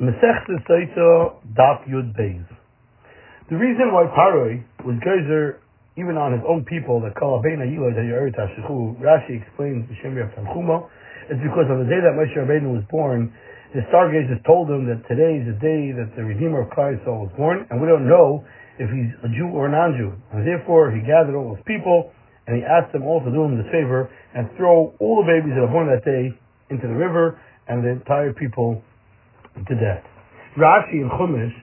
Mesechtes Sotah Daf Yud Beis. The reason why Paroi was geyser even on his own people that call Abena Yiloi that Yerit Hashichu, Rashi explains the Shem Rav Tanchuma, is because on the day that Moshe Rabbeinu was born, the stargazers told him that today is the day that the Redeemer of Yisrael was born, and we don't know if he's a Jew or a non-Jew. And therefore, he gathered all his people, and he asked them all to do him this favor and throw all the babies that were born that day into the river, and the entire people to death. Rashi and Chumash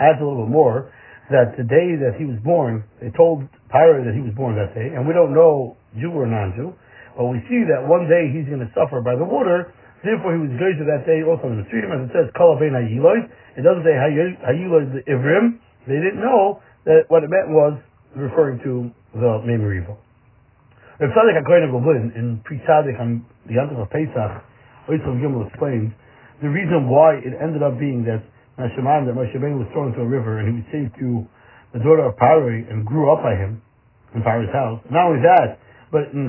adds a little bit more that the day that he was born, they told Pyro that he was born that day, and we don't know Jew or non-Jew, but we see that one day he's going to suffer by the water, therefore he was to that day also in the stream, as it says, Kol Ben It doesn't say Hayiloid the Ivrim. They didn't know that what it meant was referring to the Mei Merivah. Rav Tzadok HaKoyin Goblin in Pri Tzadik on the Yom of Pesach, Oitzov Gimel explains the reason why it ended up being that Nashaman, that Moshe was thrown into a river and he was saved to the daughter of Paroi and grew up by him in Paroi's house. Not only that, but in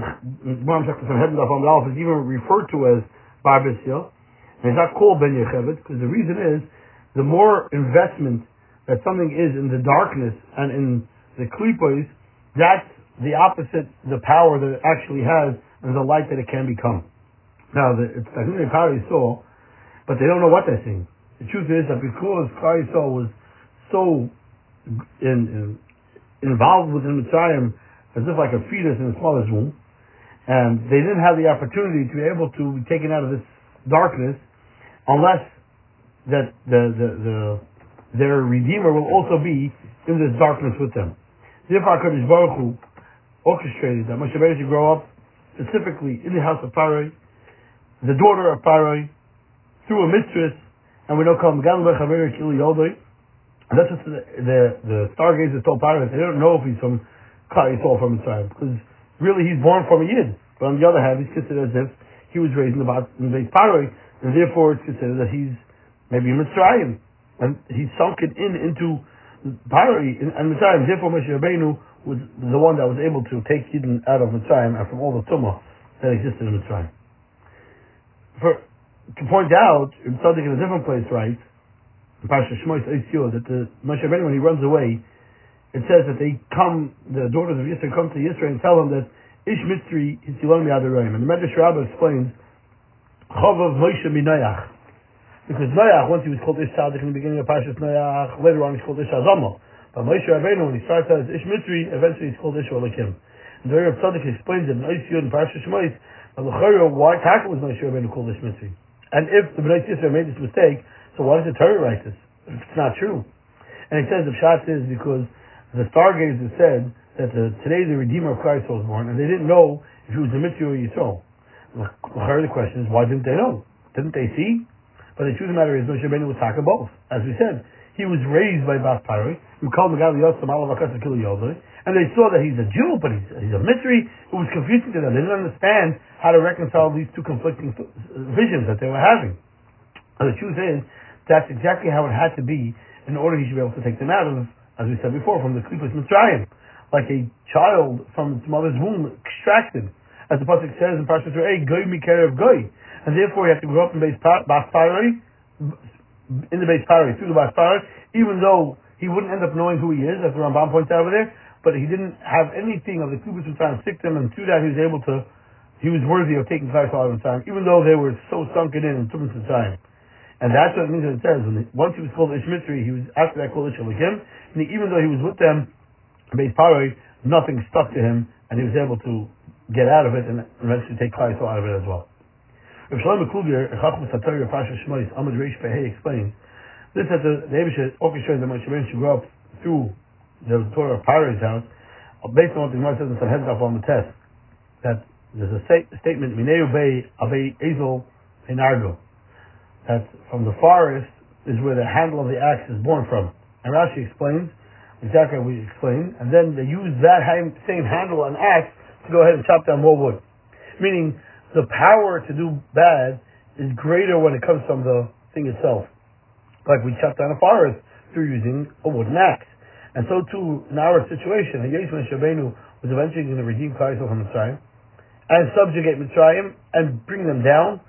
Gemara Shechtas of Hedin Alf is even referred to as Bar. And it's not called Ben Yocheved because the reason is the more investment that something is in the darkness and in the klipos, that's the opposite, the power that it actually has and the light that it can become. Now, the, it's, I think they saw but they don't know what they're seeing. The truth is that because Klal was so in, in, involved within Mitzrayim as if like a fetus in its mother's womb, and they didn't have the opportunity to be able to be taken out of this darkness unless that the, the, the their Redeemer will also be in this darkness with them. Therefore, HaKadosh Baruch Hu orchestrated that Moshe should grow up specifically in the house of Paroi, the daughter of Paroi, through a mistress, and we don't call him Galba Chaver Kili Yodoi. That's just the, the, the stargazers told Pirates. They don't know if he's from Klal Yisrael from Mitzrayim, because really he's born from a Yid. But on the other hand, he's considered as if he was raised in the, in the Paroi, and therefore it's considered that he's maybe in Mitzrayim. And he's sunken in into Paroi and Mitzrayim. Therefore Moshe Rabbeinu was the one that was able to take Yidden out of Mitzrayim and from all the tumah that existed in Mitzrayim. For to point out, in Tzaddik in a different place writes, in Parsha Shmois that the Moshe Rabbeinu, when he runs away, it says that they come, the daughters of Yisrael come to Yisrael and tell him that Ish Mitzri Hitzilon Mi'adarayim. And the Medrash Rabbah explains, Chovav Moshe Minayach. Because Noach, once he was called Ish Tzaddik in the beginning of Parshas Noach, later on he's called Ish Azamo. But Moshe Rabbeinu, when he starts out as Ish Mitzri, eventually he's called Ish Olakim. And the Rebbe Tzaddik explains that in Ish Yud and Parshas Shmois, why Taka was Moshe Rabbeinu called Ish Mitzri? And if the Bnei Yisrael made this mistake, so why does the Torah write this? It's not true. And it says the Pshat is because the stargazers said that the, today the Redeemer of Christ was born, and they didn't know if he was the Mitzvah or Yisrael. The question is, why didn't they know? Didn't they see? But the truth of the matter is, Moshe Rabbeinu was talking both. As we said, he was raised by Bas Paroi, who called Alavakasa Kili and they saw that he's a Jew, but he's, he's a mystery. It was confusing to them. They didn't understand how to reconcile these two conflicting uh, visions that they were having. And the truth is, that's exactly how it had to be in order he should be able to take them out of, as we said before, from the Klippas Mitzrayim. Like a child from its mother's womb extracted. As the Pasuk says in Parshat A, Goy of Goy. And therefore he had to grow up in base Bas Paroi, in the base Paroi, through the Bas Paroi, even though he wouldn't end up knowing who he is, as the Rambam points out over there, but he didn't have anything of the Kubus of time stick to him, and through that he was able to, he was worthy of taking Klai of time, even though they were so sunken in in Tumas of time. And that's what it means that it says, when once he was called Ishmitri, he was, after that called Ishalikim, and even though he was with them, Beis Paroi, nothing stuck to him, and he was able to get out of it and eventually take Klai out of it as well. Rav Shlomo Kluger, Chachmas HaTorah, Pasha Shmois, Amad Reish Pehei explains, this that the, the Abisha orchestrated that Moshe should grow up through the Torah of Paro's house, uh, based on what the Gemara says in Sanhedrin on the test, that there's a statement, Mineu Bay Abe Ezel Enargo, that from the forest is where the handle of the axe is born from. And Rashi explains, exactly what we explained, and then they use that same handle and axe to go ahead and chop down more wood. Meaning, the power to do bad is greater when it comes from the thing itself. Like we chop down a forest through using a wooden axe. And so too in our situation, Yeshua Shabenu was eventually going to redeem Klal from Mitzrayim and subjugate Mitzrayim and bring them down.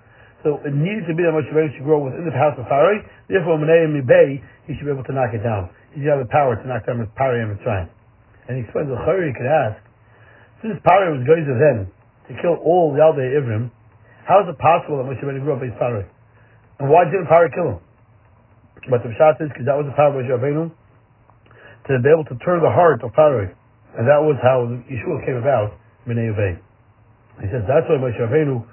So it needed to be that Moshe Rabbeinu should grow within the house of Pharaoh. Therefore, Menei Mibay, he should be able to knock it down. He should have the power to knock down Pharaoh and Mitzrayim. And he explains, the Chayri could ask, since Pharaoh was going to then to kill all the Yaldei Ivrim, how is it possible that Moshe Rabbeinu grew up as Pharaoh? And why didn't Pharaoh kill him? But the Pshat is because that was the power of Moshe Rabbeinu to be able to turn the heart of Pharaoh. And that was how Yeshua came about, Menei He says that's why Moshe Rabbeinu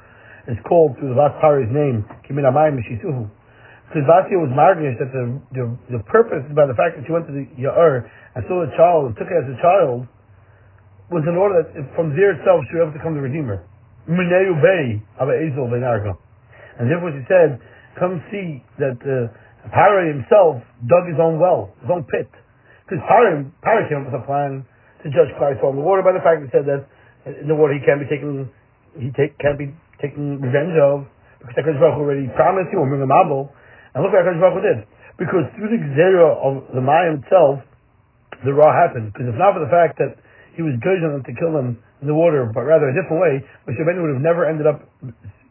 is called through the Vas Pari's name, Kimin Amayim Mishisuhu. Because Vasya was margish that the, the, the purpose by the fact that she went to the Ya'ur and saw a child and took it as a child was in order that from there itself she was able to come the Redeemer. And therefore she said, come see that uh, Pari himself dug his own well, his own pit. Because Pari, Pari came up with a plan to judge Christ on the water by the fact that he said that in the water he can't be taken, he take, can't be taking revenge of, because HaKadosh Baruch already promised you, or Mabel, and look what HaKadosh Baruch did. Because through the Gzera of the Mayim itself, the Ra happened. Because if not for the fact that he was good enough to kill them in the water, but rather a different way, Moshe Rabbeinu would have never ended up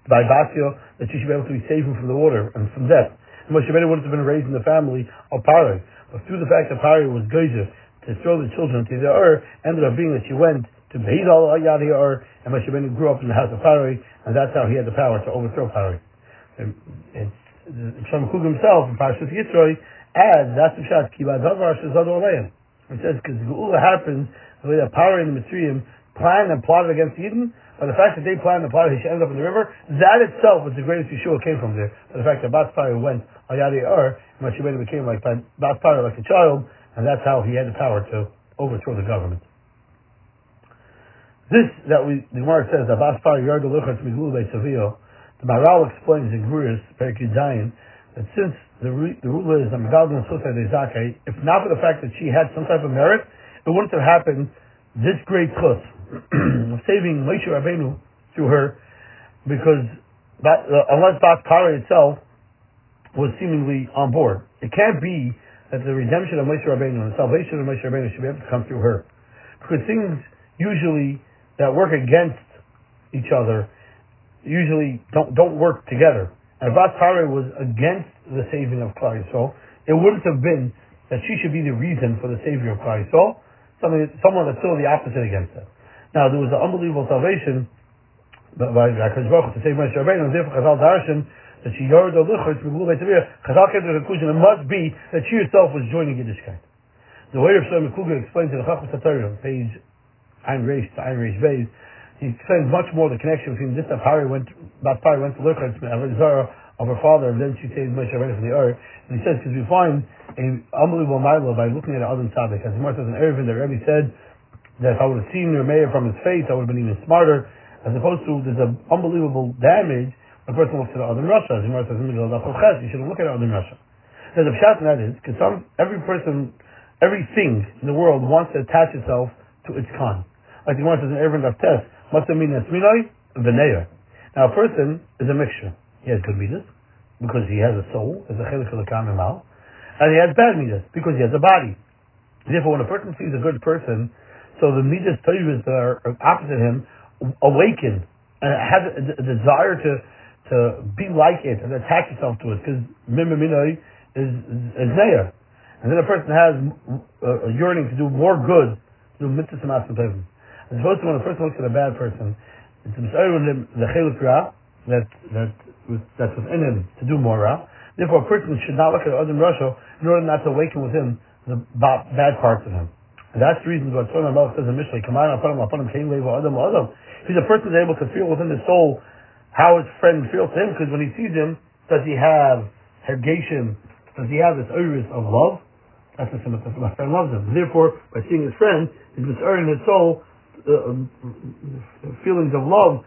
by Basio, that she should be able to be saved from the water and from death. And Moshe Rabbeinu would have been raised in the family of Pari. But through the fact that Pari was Geyser to throw the children to the Ur, ended up being that she went to Beis al Yad Ur, and Moshe Rabbeinu grew up in the house of Pari, and that's how he had the power to overthrow Pari. And, and Kug himself in Parashas Yitzroy adds that's the shot Kibad Davar Shazad Oleim. It says because Geula happens the way that power in the Mitzrayim planned and plotted against Eden, but the fact that they planned and plotted he should end up in the river, that itself was the greatest Yeshua came from there. But the fact that Bas Pari went al Yad Ur, Rabbeinu became like Bas Pari like a child, and that's how he had the power to overthrow the government. This that we the Gemara says that Baspar Yard Luchas Migul by Savio, the Maral explains in Gurus Perikudayin that since the the ruler is a Sota de Zakei, if not for the fact that she had some type of merit, it wouldn't have happened this great chus of saving Moshe Rabbeinu through her, because that, uh, unless itself was seemingly on board, it can't be that the redemption of Moshe Rabbeinu and the salvation of Moshe Rabbeinu should be able to come through her, because things usually that work against each other usually don't don't work together. And Bas was against the saving of Klal Yisrael. It wouldn't have been that she should be the reason for the savior of Klal Yisrael. Something, someone that's still the opposite against her. Now there was an unbelievable salvation by Hakadosh to save Moshe Rabbeinu, and therefore Chazal Darshan that she yard the lichot from Gulei Tavir. Chazal came to the conclusion it must be that she herself was joining Yiddishkeit. The way of Shlomo Kluger explains in the Chachos Chachmas page Ein Reish to Ein Reish Beis, he explains much more the connection between this that Pari went, that Pari went to look at Zara of her father, and then she saved Moshe Rabbeinu from the earth. And he says, because we find an unbelievable milo by looking at Adam Tzaddik. As Gemara says in Eruvin, the Rebbe said that if I would have seen Meir from his face, I would have been even smarter. As opposed to, there's an unbelievable damage when a person looks at Adam Rasha. As Gemara says in the middle of the you shouldn't look at Adam Rasha. There's a pshat that is, because some, every person, everything in the world wants to attach itself to its con like the Gemara says in Eruvin of Test, must mean Esminoi, Veneir. Now a person is a mixture. He has good midas, because he has a soul, as a chelik of the and he has bad midas, because he has a body. Therefore, when a person sees a good person, so the midas that are opposite him awaken and have a, desire to to be like it and attach itself to it, because mimaminoi is is neir. And then a person has a, a yearning to do more good, do mitzvahs and as opposed to when a person looks at a bad person, it's the chelik ra that that that's within him to do more ra. Therefore, a person should not look at Adam Rasha in order not to awaken within the bad parts of him. And that's the reason what Solomon Melech says in Mishlei, upon him, upon him, came Adam Adam. He's a person that's able to feel within his soul how his friend feels to him, because when he sees him, does he have hergation? Does he have this iris of love? That's the symbol that my friend loves him. Therefore, by seeing his friend, he's in his soul uh, um, feelings of love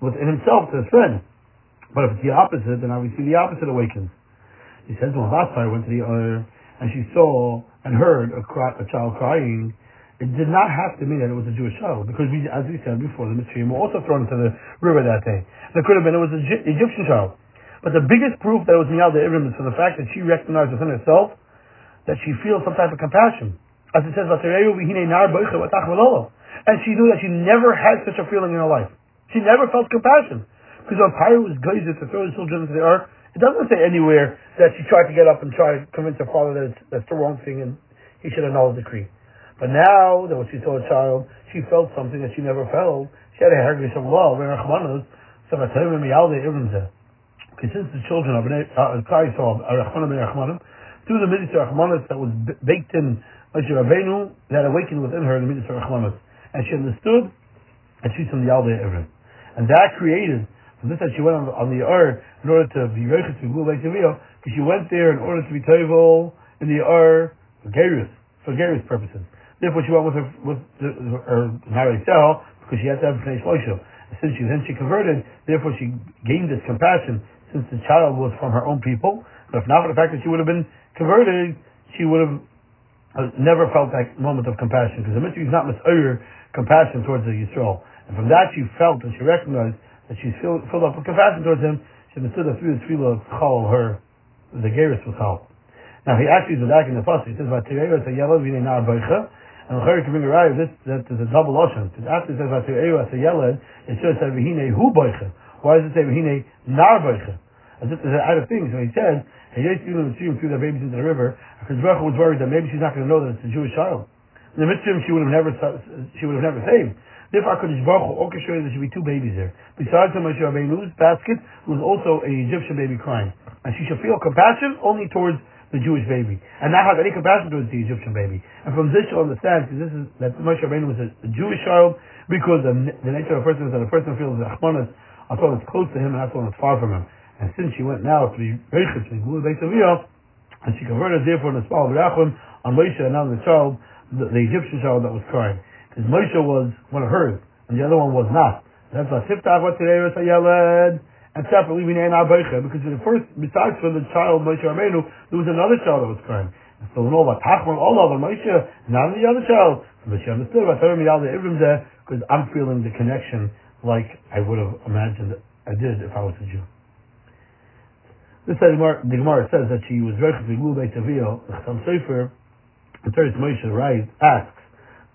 within himself to his friend. But if it's the opposite, then obviously the opposite awakens. He says when Vaspar went to the other and she saw and heard a, cry, a child crying, it did not have to mean that it was a Jewish child, because we, as we said before, the Mitzrayim were also thrown into the river that day. There could have been it was an Egyptian child. But the biggest proof that it was the Ibram is for the fact that she recognized within herself that she feels some type of compassion. As it says, and she knew that she never had such a feeling in her life. She never felt compassion. Because when Pyro was geyser to throw the children into the ark, it doesn't say anywhere that she tried to get up and try to convince her father that it's, that's the wrong thing and he should annul the decree. But now that when she saw a child, she felt something that she never felt. She had a hergish of love, and because since the children of uh, Klal Yisrael are uh, Rachmanim and Rachmanim, through the mitzvah Rachmanis that was baked in Moshe Rabbeinu, that awakened within her the mitzvah Rachmanis. And she understood that she's from the Yaldei Evrim. And that created so this that she went on, the Ur in order to be Reichus to Gul because she went there in order to be Toivel in the Ur for Gerus, for Gerus purposes. Therefore she went with her, with the, her Nari because she had to have Pnei Shloshim. Since she, then she converted, therefore she gained this compassion, since the child was from her own people. But if not for the fact that she would have been converted, she would have uh, never felt that moment of compassion, because the mitzvah is not mitzvah compassion towards the Yisrael. And from that she felt and she recognized that she's filled, filled up with compassion towards him, she understood that through the tefillah chal her, the gerus was chal. Now he actually is back in the pasuk. He says, "Vatireyu a yellow v'nei nar boicha," and the Chari can bring a raya. This that is a double ocean. Because after it says "Vatireyu a yellow," it should said "V'hinei hu boicha." Why does it say "V'hinei nar boicha"? As if there's out of things. So he said, "Hey, you threw their babies into the river." Because Baruch was worried that maybe she's not going to know that it's a Jewish child. In the mitzvah, she would have never she would have never saved. Therefore, HaKadosh Baruch Hu orchestrated there should be two babies there. Besides the Moshe Rabbeinu's basket, there was also an Egyptian baby crying. And she should feel compassion only towards the Jewish baby, and not have any compassion towards the Egyptian baby. And from this you'll understand, this is, that Moshe Rabbeinu was a, a, Jewish child, because the, the, nature of a person is that a person feels the Achmanas someone that's close to him and someone that's far from him. And since she went now to be Reichus, and and she converted therefore in the Spal Rachum on Moshe and now the child, the, the Egyptian child that was crying. Because Moshe was one of hers, and the other one was not. That's why Siftach what today was Yeled, and separately we named Abaycha, because in the first, besides for the child Moshe Rabbeinu, there was another child that was crying. And so we know about Tachman, all oh, of them, Moshe, not the other child. But she understood about Torah Miyal Ibrim there, because I'm feeling the connection like I would have imagined I did if I was a Jew. This says the Gemara says that she was very Gul Beit Avio, the Chasam Sofer, the Toras Moshe right asks,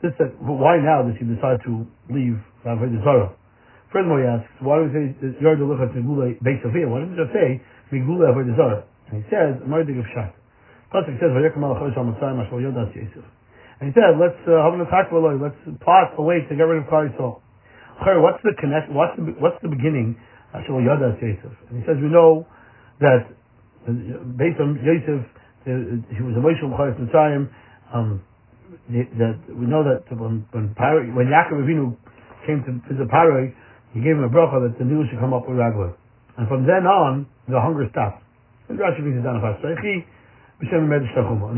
this said, but why now does he decide to leave Avodah Zarah? Furthermore, he asks, why do we say Yard Lucha to Gula Beis Avia? Why didn't he just say Migula Avodah Zarah? And he says, Mardig of Shat. Pasuk says, Vayekam al Chosh HaMasai Mashal Yodas Yosef. And he said, let's uh, let's plot a way to get rid of Klal Yisrael. What's the connect? What's the what's the beginning? Mashal Yodas Yosef. And he says, we know that uh, based on Yosef, he was a Moshe Mitzrayim. Um, that we know that when when, Paro, when Yaakov Avinu came to visit Paro, he gave him a bracha that the news should come up with Ragla. And from then on, the hunger stopped. And And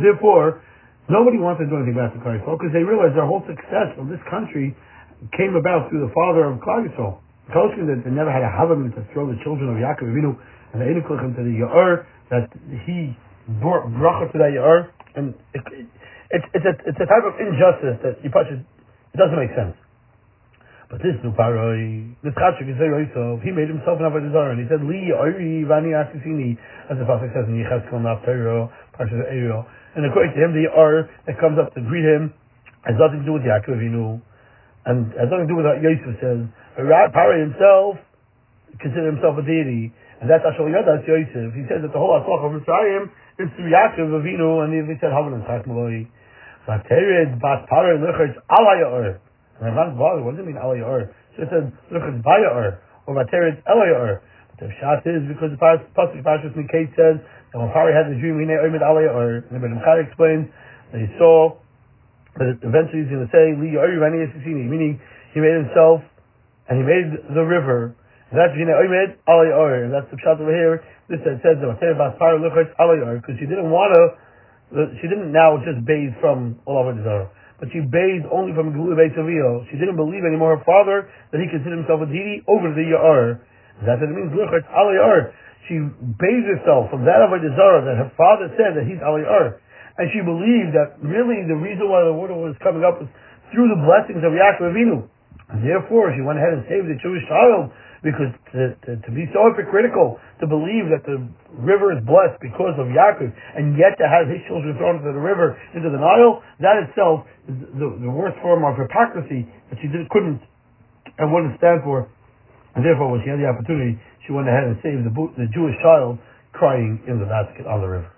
therefore, nobody wants to do anything about the Klal because they realized their whole success of this country came about through the father of Klal Yisrael. that they never had a Havamim to throw the children of Yaakov Avinu and the Einiklichem to the Ya'ur, that he brought bracha to that Ya'ur, and it, it, it's, it's, a, it's a type of injustice that you touch it, doesn't make sense. But this new paroi, this chachik is he made himself an avodah and he said, Li oiri vani asisini, as the pasuk says in Yechezkel Naftero, Parshat Eiro. And according to him, the R that comes up to greet him has nothing to do with Yaakov Avinu, and has nothing to do with what Yosef says. Paroi himself considered himself a deity, and that's Ashal Yadas Yosef. He says that the whole Asach of Mitzrayim is through Yaakov Avinu, and he said Havan and Chachmaloi. Vatered bas parer luchers alayor. Ramban bothered, what does it mean alayor? It says luchers bayor, or vatered elayor. The shot is because the pasuk Pashas Mikate says that when Pharaoh had the dream, he named Oimid alayor. And the Chai explains that he saw that eventually he's going to say li yori rani esisini, meaning he made himself and he made the river. And that's Vina Oimid alayor. And that's the shot over here. This says that vatered bas parer luchers alayor because he didn't want to Uh, she didn't now just bathe from over Zara, but she bathed only from Gulu Beit She didn't believe anymore her father that he considered himself a deity over the Ya'ar. That's what it means, Luchat Al Ya'ar. She bathed herself from that of Zara that her father said that he's Al Ya'ar. And she believed that really the reason why the water was coming up was through the blessings of Yaakov Avinu. And therefore, she went ahead and saved the Jewish child because to, to, to, be so hypocritical, to believe that the river is blessed because of Yaakov, and yet to have his children thrown into the river, into the Nile, that itself is the, the worst form of hypocrisy that she did, couldn't and wouldn't stand for And therefore, when she had the opportunity, she went ahead and saved the, the Jewish child crying in the basket on the river.